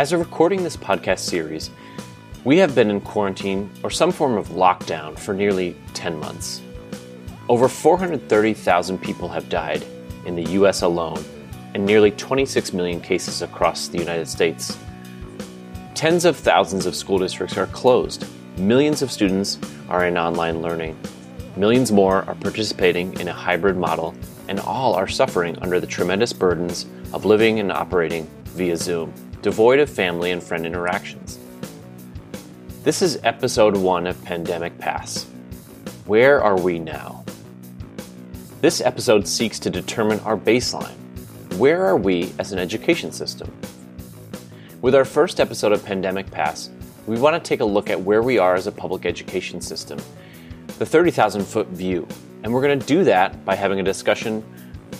As of recording this podcast series, we have been in quarantine or some form of lockdown for nearly 10 months. Over 430,000 people have died in the US alone, and nearly 26 million cases across the United States. Tens of thousands of school districts are closed. Millions of students are in online learning. Millions more are participating in a hybrid model, and all are suffering under the tremendous burdens of living and operating via Zoom, devoid of family and friend interactions. This is episode one of Pandemic Pass. Where are we now? This episode seeks to determine our baseline. Where are we as an education system? With our first episode of Pandemic Pass, we want to take a look at where we are as a public education system the 30,000 foot view. And we're going to do that by having a discussion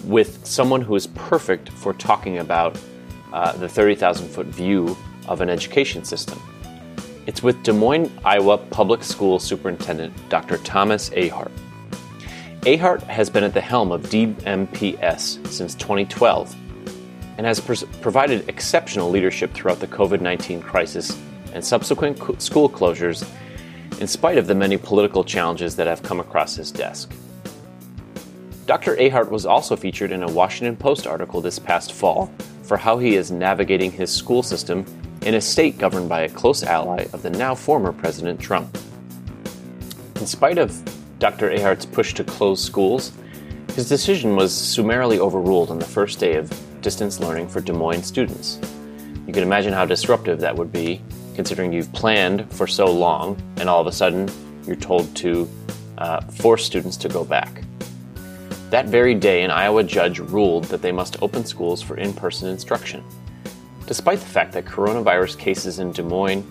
with someone who is perfect for talking about uh, the 30,000 foot view of an education system. It's with Des Moines, Iowa Public School Superintendent Dr. Thomas Ahart. Ahart has been at the helm of DMPS since 2012 and has pr- provided exceptional leadership throughout the COVID 19 crisis and subsequent co- school closures in spite of the many political challenges that have come across his desk. Dr. Ahart was also featured in a Washington Post article this past fall for how he is navigating his school system in a state governed by a close ally of the now former President Trump. In spite of Dr. Ahart's push to close schools, his decision was summarily overruled on the first day of distance learning for Des Moines students. You can imagine how disruptive that would be considering you've planned for so long and all of a sudden you're told to uh, force students to go back. That very day, an Iowa judge ruled that they must open schools for in person instruction, despite the fact that coronavirus cases in Des Moines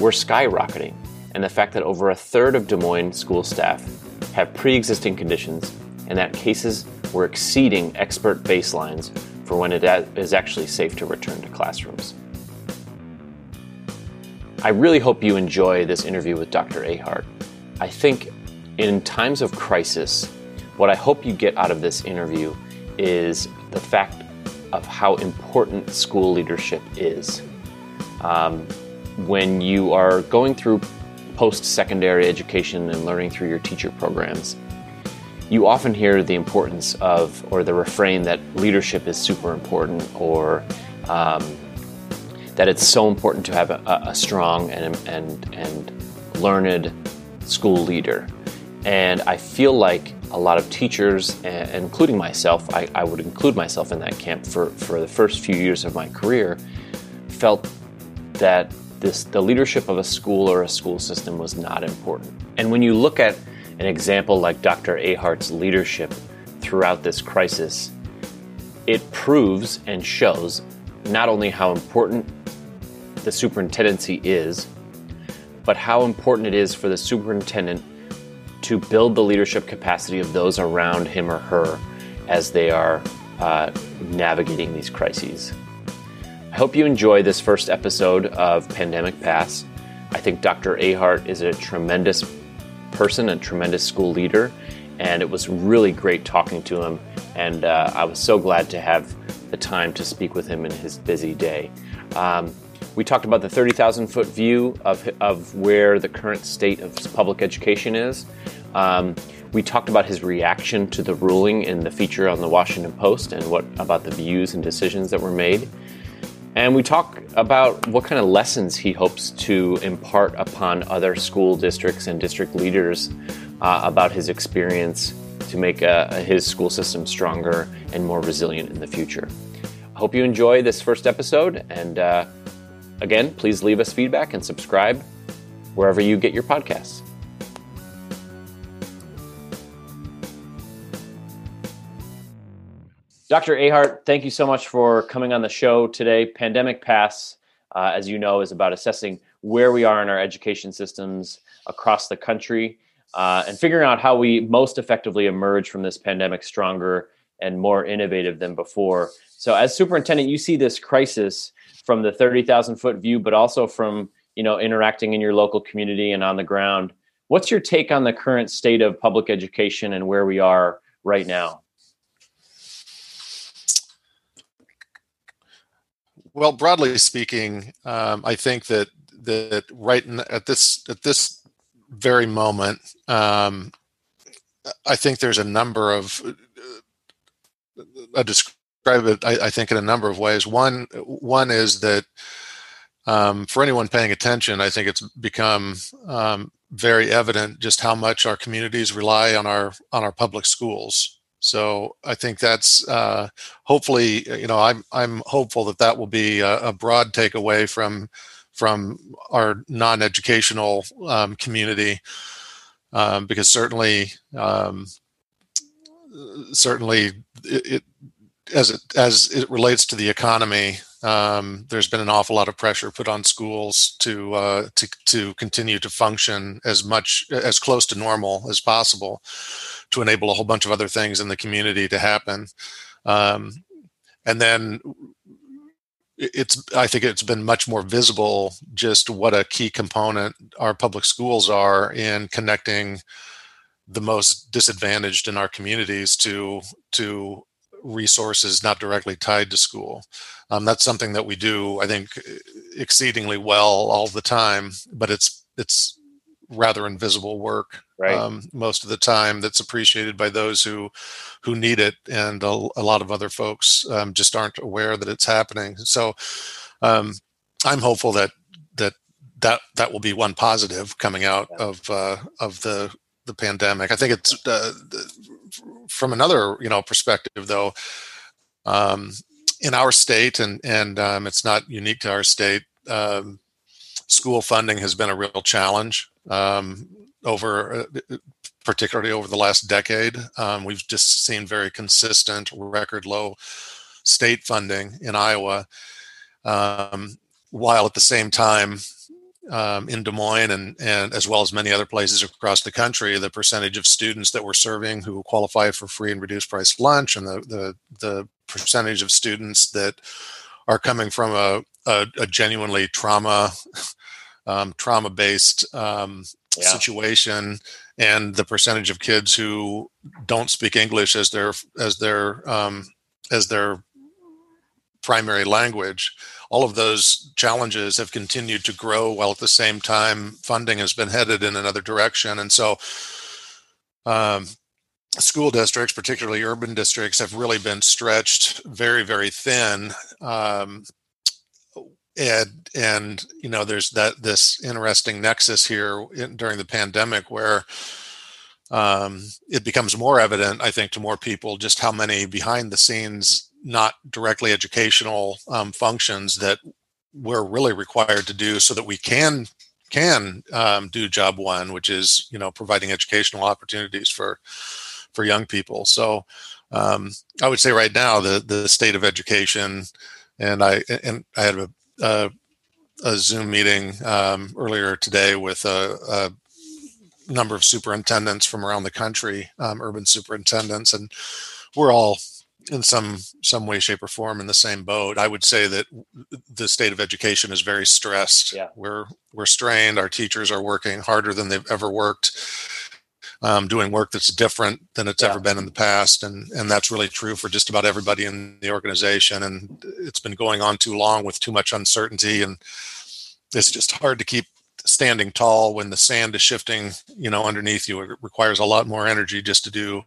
were skyrocketing and the fact that over a third of Des Moines school staff have pre existing conditions and that cases were exceeding expert baselines for when it is actually safe to return to classrooms. I really hope you enjoy this interview with Dr. Ahart. I think in times of crisis, what I hope you get out of this interview is the fact of how important school leadership is. Um, when you are going through post secondary education and learning through your teacher programs, you often hear the importance of, or the refrain that leadership is super important, or um, that it's so important to have a, a strong and, and, and learned school leader. And I feel like a lot of teachers, eh, including myself, I, I, would include myself in that camp for, for the first few years of my career, felt that this, the leadership of a school or a school system was not important. And when you look at an example like Dr. Ahart's leadership throughout this crisis, it proves and shows not only how important the superintendency is, but how important it is for the superintendent to build the leadership capacity of those around him or her as they are uh, navigating these crises. I hope you enjoy this first episode of Pandemic Pass. I think Dr. Ahart is a tremendous person, a tremendous school leader, and it was really great talking to him. And uh, I was so glad to have the time to speak with him in his busy day. Um, we talked about the 30,000 foot view of, of where the current state of public education is. Um, we talked about his reaction to the ruling in the feature on the Washington Post and what about the views and decisions that were made. And we talk about what kind of lessons he hopes to impart upon other school districts and district leaders uh, about his experience to make uh, his school system stronger and more resilient in the future. I hope you enjoy this first episode and uh, Again, please leave us feedback and subscribe wherever you get your podcasts. Dr. Ahart, thank you so much for coming on the show today. Pandemic Pass, uh, as you know, is about assessing where we are in our education systems across the country uh, and figuring out how we most effectively emerge from this pandemic stronger and more innovative than before. So, as superintendent, you see this crisis from the 30,000 foot view, but also from you know interacting in your local community and on the ground. What's your take on the current state of public education and where we are right now? well, broadly speaking, um, I think that that right in, at this at this very moment, um, I think there's a number of uh, I describe it. I, I, think in a number of ways. One one is that um, for anyone paying attention, I think it's become um, very evident just how much our communities rely on our on our public schools. So I think that's uh, hopefully, you know, I'm I'm hopeful that that will be a, a broad takeaway from from our non-educational um, community, um, because certainly um, certainly it, it, as it as it relates to the economy, um, there's been an awful lot of pressure put on schools to uh, to to continue to function as much as close to normal as possible to enable a whole bunch of other things in the community to happen. Um, and then it's I think it's been much more visible just what a key component our public schools are in connecting the most disadvantaged in our communities to to resources not directly tied to school. Um, that's something that we do, I think, exceedingly well all the time. But it's it's rather invisible work right. um, most of the time that's appreciated by those who who need it, and a, a lot of other folks um, just aren't aware that it's happening. So um, I'm hopeful that that that that will be one positive coming out yeah. of uh, of the the pandemic. I think it's uh, from another you know perspective though. Um, in our state, and and um, it's not unique to our state. Um, school funding has been a real challenge um, over, uh, particularly over the last decade. Um, we've just seen very consistent, record low state funding in Iowa, um, while at the same time um, in Des Moines and, and as well as many other places across the country, the percentage of students that we're serving who qualify for free and reduced price lunch and the, the, the percentage of students that are coming from a, a, a genuinely trauma um, trauma based um, yeah. situation and the percentage of kids who don't speak English as their as their um, as their primary language. All of those challenges have continued to grow while at the same time funding has been headed in another direction. And so, um, school districts, particularly urban districts, have really been stretched very, very thin. Um, and and you know, there's that this interesting nexus here in, during the pandemic where um, it becomes more evident, I think, to more people just how many behind the scenes, not directly educational um, functions that we're really required to do so that we can can um, do job one, which is you know providing educational opportunities for for young people. So um, I would say right now the the state of education, and I and I had a a, a Zoom meeting um, earlier today with a, a, number of superintendents from around the country, um, urban superintendents, and we're all in some some way, shape, or form in the same boat. I would say that the state of education is very stressed. Yeah. We're we're strained. Our teachers are working harder than they've ever worked um, doing work that's different than it's yeah. ever been in the past, and and that's really true for just about everybody in the organization. And it's been going on too long with too much uncertainty, and it's just hard to keep standing tall when the sand is shifting you know underneath you it requires a lot more energy just to do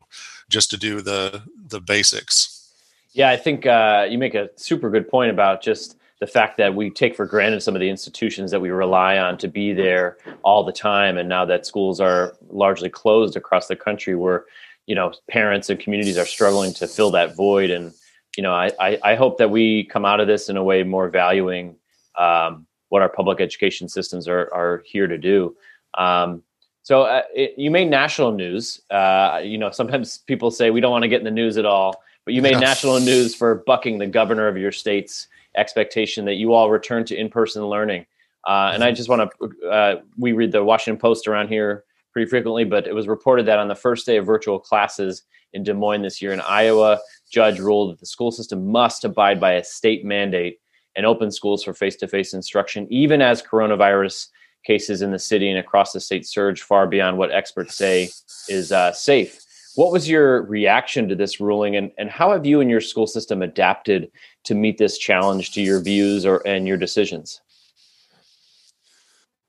just to do the the basics. Yeah i think uh, you make a super good point about just the fact that we take for granted some of the institutions that we rely on to be there all the time. And now that schools are largely closed across the country where you know parents and communities are struggling to fill that void. And you know i i, I hope that we come out of this in a way more valuing um, what our public education systems are are here to do um, so uh, it, you made national news uh, you know sometimes people say we don't want to get in the news at all but you made national news for bucking the governor of your state's expectation that you all return to in-person learning. Uh, and I mm-hmm. just want to, uh, we read the Washington Post around here pretty frequently, but it was reported that on the first day of virtual classes in Des Moines this year in Iowa, judge ruled that the school system must abide by a state mandate and open schools for face-to-face instruction, even as coronavirus cases in the city and across the state surge far beyond what experts say is uh, safe. What was your reaction to this ruling, and, and how have you and your school system adapted to meet this challenge to your views or and your decisions?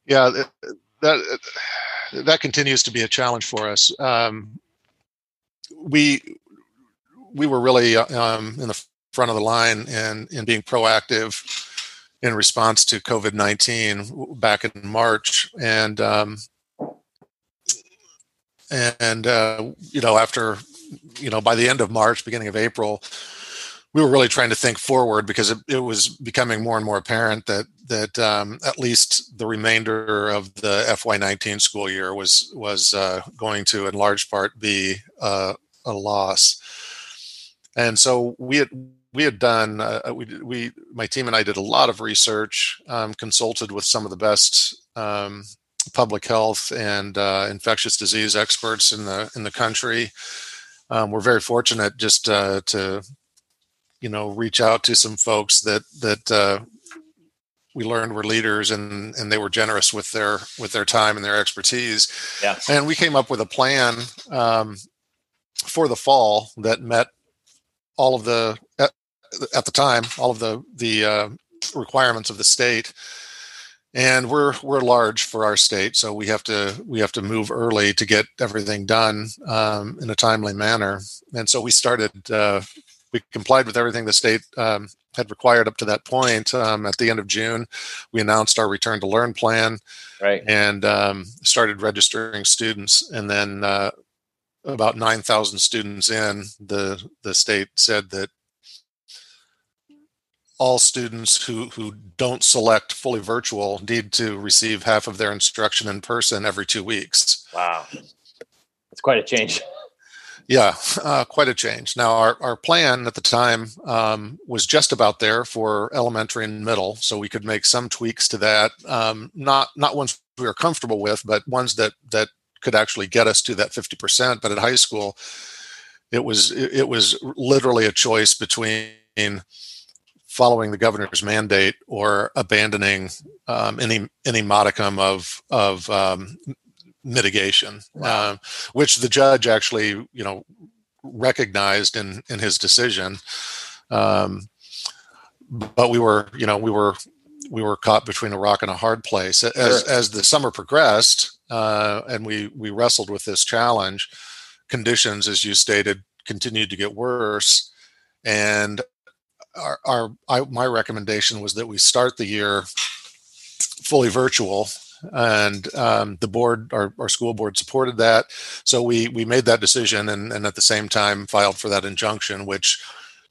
Yeah, that that continues to be a challenge for us. Um, we we were really um, in the front of the line and in being proactive in response to COVID nineteen back in March, and um, and uh, you know after you know by the end of March, beginning of April, we were really trying to think forward because it, it was becoming more and more apparent that that um, at least the remainder of the FY19 school year was was uh, going to, in large part, be uh, a loss. And so we had we had done uh, we we my team and I did a lot of research, um, consulted with some of the best um, public health and uh, infectious disease experts in the in the country. Um, we're very fortunate just uh, to you know reach out to some folks that that uh, we learned were leaders and and they were generous with their with their time and their expertise. Yeah. And we came up with a plan um, for the fall that met all of the at, the time all of the the uh, requirements of the state. And we're we're large for our state, so we have to we have to move early to get everything done um, in a timely manner. And so we started uh, we complied with everything the state um, had required up to that point. Um, at the end of June, we announced our return to learn plan, right, and um, started registering students. And then, uh, about nine thousand students in, the the state said that all students who who don't select fully virtual need to receive half of their instruction in person every two weeks. Wow, it's quite a change. Yeah, uh, quite a change. Now, our, our plan at the time um, was just about there for elementary and middle, so we could make some tweaks to that. Um, not not ones we were comfortable with, but ones that that could actually get us to that fifty percent. But at high school, it was it was literally a choice between following the governor's mandate or abandoning um, any any modicum of of um, mitigation, wow. uh, which the judge actually, you know, recognized in in his decision. Um, but we were, you know, we were we were caught between a rock and a hard place. As sure. as the summer progressed, uh, and we we wrestled with this challenge, conditions, as you stated, continued to get worse, and our, our I, my recommendation was that we start the year fully virtual and um, the board our, our school board supported that. So we we made that decision and, and at the same time filed for that injunction which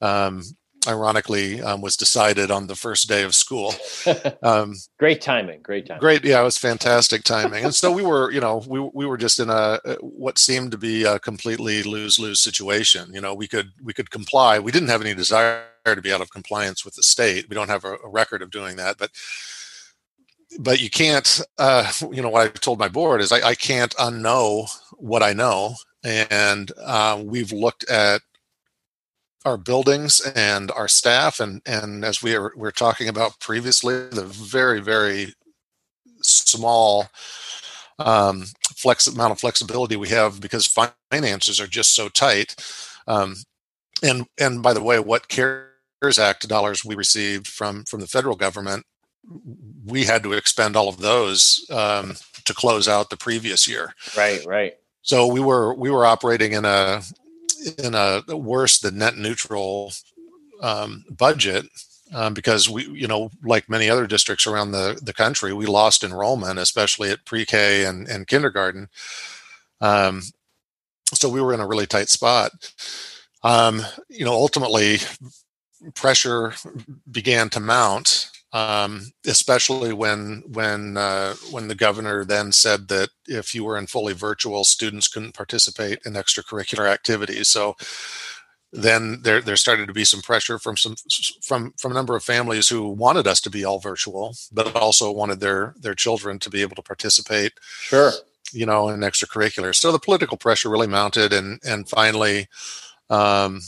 um, ironically um, was decided on the first day of school. Um, great timing great timing. great yeah it was fantastic timing. And so we were you know we, we were just in a what seemed to be a completely lose-lose situation. You know we could we could comply. We didn't have any desire to be out of compliance with the state. We don't have a, a record of doing that but but you can't uh, you know what i've told my board is i, I can't unknow what i know. And uh, we've looked at our buildings and our staff and and as we were, we were talking about previously the very very small um, flex amount of flexibility we have because finances are just so tight um, and and by the way what cares act dollars we received from from the federal government we had to expend all of those um, to close out the previous year. Right, right. So we were we were operating in a in a worse than net neutral um, budget um, because we you know like many other districts around the the country we lost enrollment especially at pre-K and, and kindergarten. Um, so we were in a really tight spot. Um, you know, ultimately, pressure began to mount um, especially when when uh, when the governor then said that if you were in fully virtual, students couldn't participate in extracurricular activities. So then there there started to be some pressure from some from from a number of families who wanted us to be all virtual, but also wanted their their children to be able to participate. Sure. You know, in extracurriculars. So the political pressure really mounted, and and finally. Um,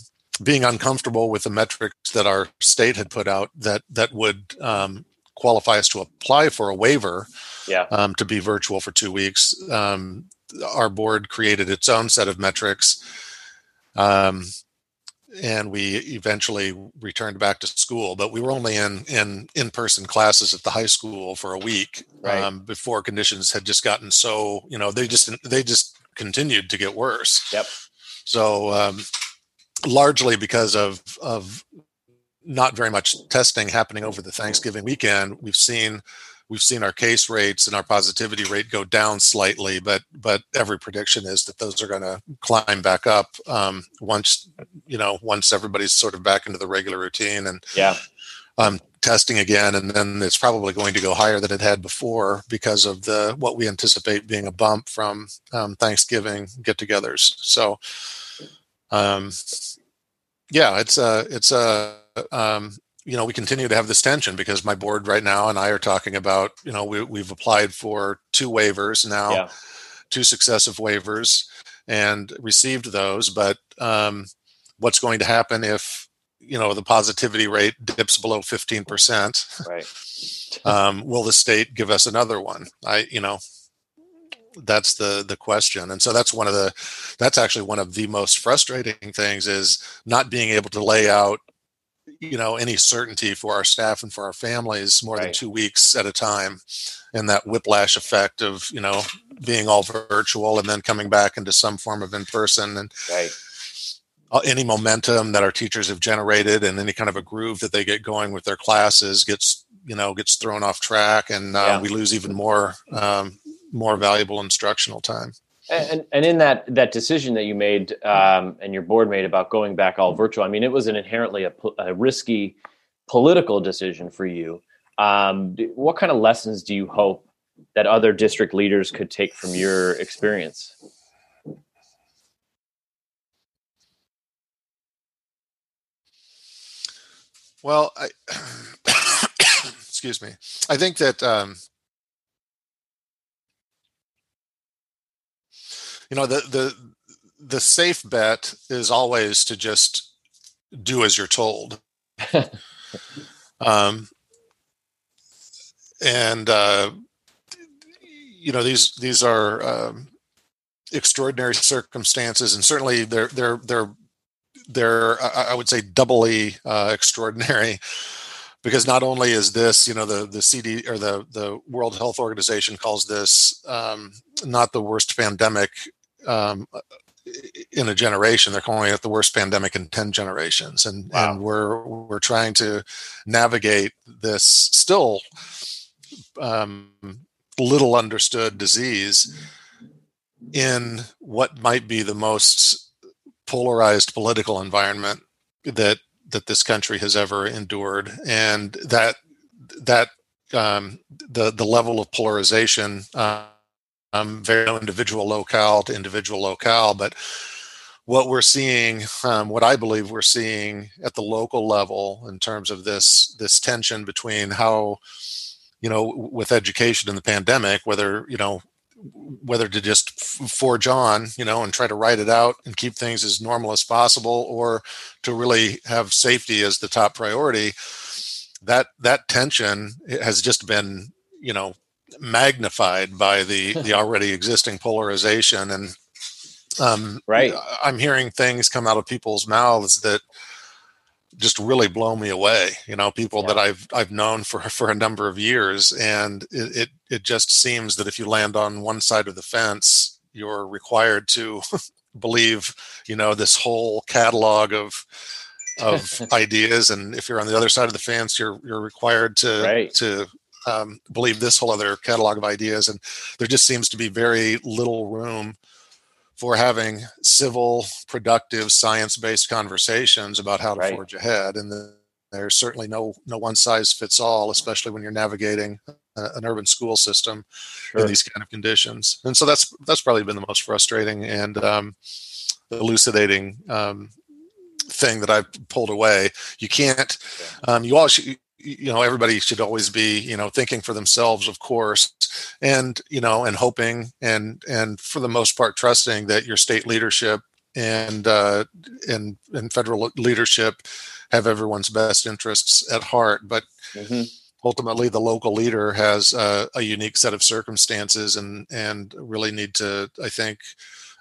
being uncomfortable with the metrics that our state had put out that that would um, qualify us to apply for a waiver yeah. um, to be virtual for two weeks. Um, our board created its own set of metrics. Um, and we eventually returned back to school, but we were only in in in person classes at the high school for a week right. um, before conditions had just gotten so you know they just they just continued to get worse. Yep. So um, largely because of of not very much testing happening over the Thanksgiving weekend, we've seen we've seen our case rates and our positivity rate go down slightly, but but every prediction is that those are going to climb back up um, once you know once everybody's sort of back into the regular routine and yeah. Um, testing again, and then it's probably going to go higher than it had before because of the what we anticipate being a bump from um, Thanksgiving get-togethers. So, um, yeah, it's a it's a um, you know, we continue to have this tension because my board right now and I are talking about, you know, we, we've applied for two waivers now, yeah. two successive waivers, and received those. But um, what's going to happen if, you know, the positivity rate dips below 15%? Right. um, will the state give us another one? I, you know, that's the the question and so that's one of the that's actually one of the most frustrating things is not being able to lay out you know any certainty for our staff and for our families more right. than two weeks at a time and that whiplash effect of you know being all virtual and then coming back into some form of in person and right. any momentum that our teachers have generated and any kind of a groove that they get going with their classes gets you know gets thrown off track and uh, yeah. we lose even more um, more valuable instructional time and, and in that that decision that you made um, and your board made about going back all virtual, I mean, it was an inherently a, a risky political decision for you. Um, what kind of lessons do you hope that other district leaders could take from your experience? Well, I, excuse me. I think that um, you know the the the safe bet is always to just do as you're told. Um, and uh, you know these these are um, extraordinary circumstances and certainly they're they're they're they're I would say doubly uh, extraordinary because not only is this you know the the CD or the the World Health Organization calls this um, not the worst pandemic um, in a generation. They're calling it the worst pandemic in ten generations, and wow. and we're we're trying to navigate this still um, little understood disease in what might be the most polarized political environment that that this country has ever endured, and that that um, the the level of polarization. Uh, um, very individual locale to individual locale, but what we're seeing, um, what I believe we're seeing at the local level in terms of this this tension between how, you know, with education in the pandemic, whether you know whether to just forge on, you know, and try to write it out and keep things as normal as possible, or to really have safety as the top priority. That that tension has just been, you know, magnified by the the already existing polarization and um, right i'm hearing things come out of people's mouths that just really blow me away you know people yeah. that i've i've known for for a number of years and it, it it just seems that if you land on one side of the fence you're required to believe you know this whole catalog of of ideas and if you're on the other side of the fence you're you're required to right. to um, believe this whole other catalog of ideas. And there just seems to be very little room for having civil, productive, science-based conversations about how to right. forge ahead. And the, there's certainly no no one size fits all, especially when you're navigating an urban school system sure. in these kind of conditions. And so that's that's probably been the most frustrating and um, elucidating um, thing that I've pulled away. You can't. Um, you all should, you know everybody should always be you know thinking for themselves of course and you know and hoping and and for the most part trusting that your state leadership and uh, and and federal leadership have everyone's best interests at heart but mm-hmm. ultimately the local leader has a, a unique set of circumstances and and really need to i think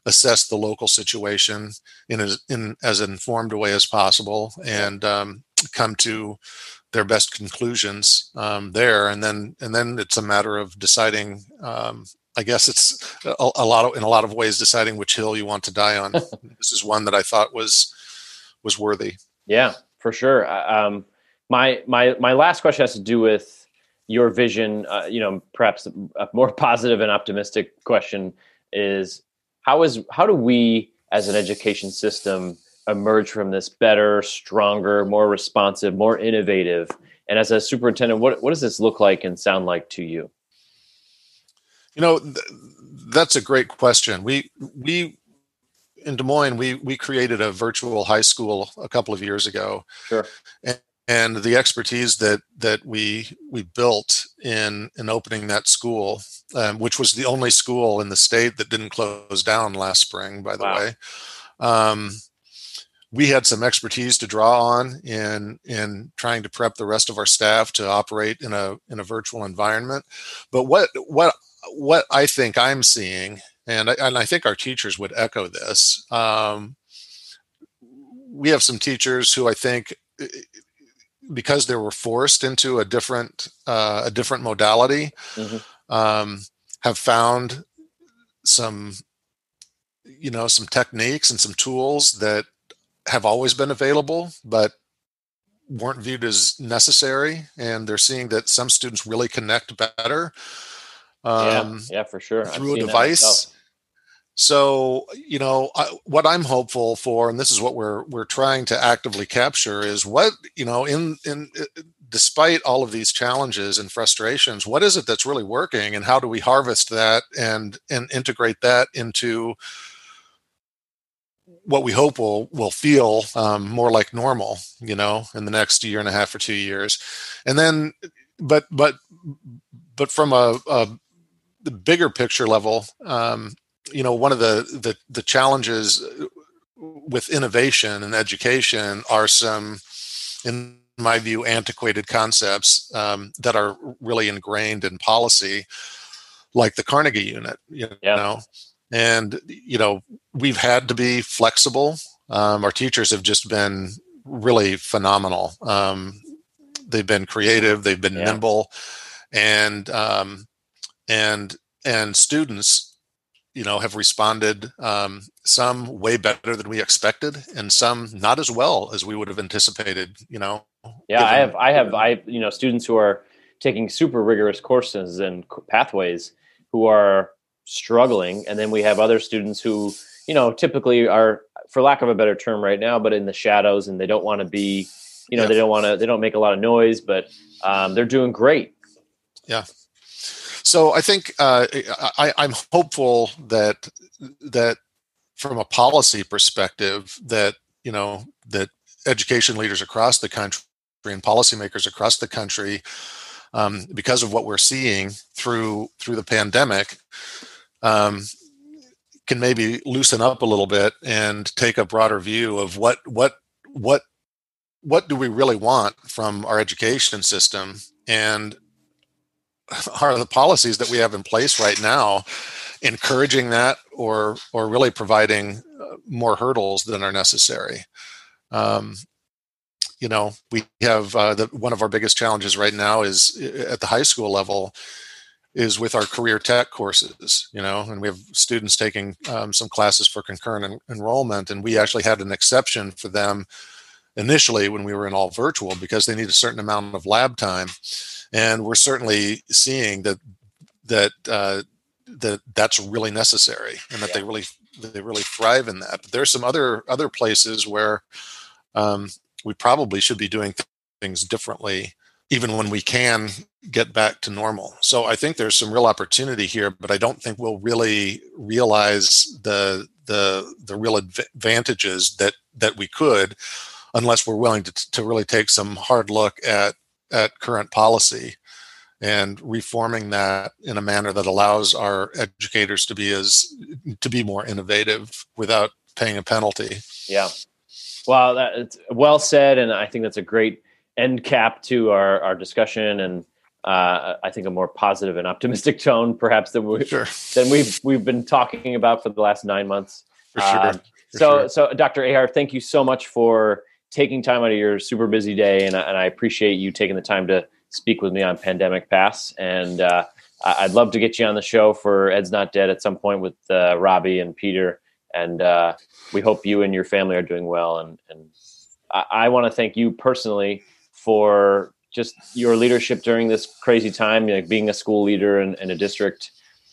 assess the local situation in as in as informed a way as possible and um, come to their best conclusions um, there. And then and then it's a matter of deciding um, i guess it's a, a, lot of in a lot of ways deciding which hill you want to die on. This is one that i thought was was worthy. Yeah for sure. Um, my my my last question has to do with your vision. Uh, you know, perhaps a more positive and optimistic question is how is how do we as an education system emerge from this better, stronger, more responsive, more innovative? And as a superintendent, what what does this look like and sound like to you? You know, th- that's a great question. We we in Des Moines, we we created a virtual high school a couple of years ago. Sure. And, and the expertise that that we we built in in opening that school, um, which was the only school in the state that didn't close down last spring, by the wow. way. Um, we had some expertise to draw on in in trying to prep the rest of our staff to operate in a in a virtual environment. But what what what I think I'm seeing, and I, and I think our teachers would echo this. Um, we have some teachers who I think because they were forced into a different uh, a different modality, mm-hmm. um, have found some you know some techniques and some tools that have always been available, but weren't viewed as necessary. And they're seeing that some students really connect better. Um, yeah, yeah, for sure. Through a device so you know I, what i'm hopeful for and this is what we're we're trying to actively capture is what you know in in uh, despite all of these challenges and frustrations what is it that's really working and how do we harvest that and and integrate that into what we hope will will feel um, more like normal you know in the next year and a half or two years and then but but but from a, a the bigger picture level um, you know one of the the, the challenges with innovation and education are some in my view antiquated concepts um, that are really ingrained in policy like the carnegie unit you yeah. And you know we've had to be flexible. Um, our teachers have just been really phenomenal. Um, they've been creative they've been yeah. nimble. And um, and and students you know have responded um, some way better than we expected and some not as well as we would have anticipated you know yeah given, i have i have i you know students who are taking super rigorous courses and pathways who are struggling and then we have other students who you know typically are for lack of a better term right now but in the shadows and they don't want to be you know yeah. they don't want to they don't make a lot of noise but um, they're doing great yeah so I think uh, I, I'm hopeful that that from a policy perspective that you know that education leaders across the country and policymakers across the country um, because of what we're seeing through through the pandemic um, can maybe loosen up a little bit and take a broader view of what what what what do we really want from our education system? And are the policies that we have in place right now encouraging that or or really providing uh, more hurdles than are necessary? Um, you know we have uh, the, one of our biggest challenges right now is uh, at the high school level is with our career tech courses you know and we have students taking um, some classes for concurrent en- enrollment and we actually had an exception for them initially when we were in all virtual because they need a certain amount of lab time and we're certainly seeing that that uh, that that's really necessary and that yeah. they really they really thrive in that. But there's some other other places where um, we probably should be doing th- things differently, even when we can get back to normal. So I think there's some real opportunity here, but I don't think we'll really realize the the the real advantages that that we could unless we're willing to, to really take some hard look at at current policy and reforming that in a manner that allows our educators to be as to be more innovative without paying a penalty. Yeah. Well, that's well said, and I think that's a great end cap to our, our discussion. And uh, I think, a more positive and optimistic tone, perhaps than we Sure. than we've we've been talking about for the last nine months. For sure. Um, For so, sure. so Dr. Ahar, thank you so much for taking time out of your super busy day, and, I- and I appreciate you taking the time to speak with me on Pandemic Pass. And uh, I'd love to get you on the show for Ed's Not Dead at some point with uh, Robbie and Peter. And uh, we hope you and your family are doing well. And, and I, I want to thank you personally for just your leadership during this crazy time. Like being a school leader in, in a district,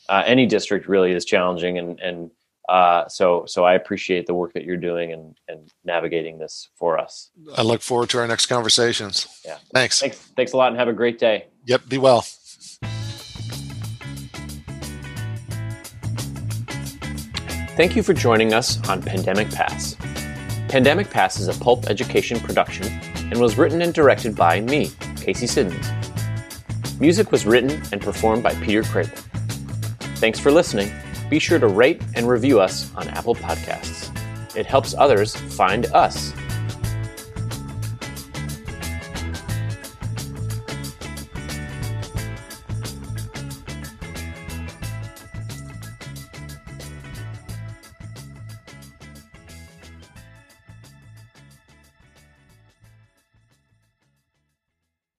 uh, any district really is challenging, and and uh, so so I appreciate the work that you're doing and and navigating this for us. I look forward to our next conversations. Yeah. Thanks. Thanks thanks a lot, and have a great day. Yep. Be well. Thank you for joining us on Pandemic Pass. Pandemic Pass is a pulp education production and was written and directed by me, Casey Siddons. Music was written and performed by Peter Craven. Thanks for listening. Be sure to rate and review us on Apple Podcasts. It helps others find us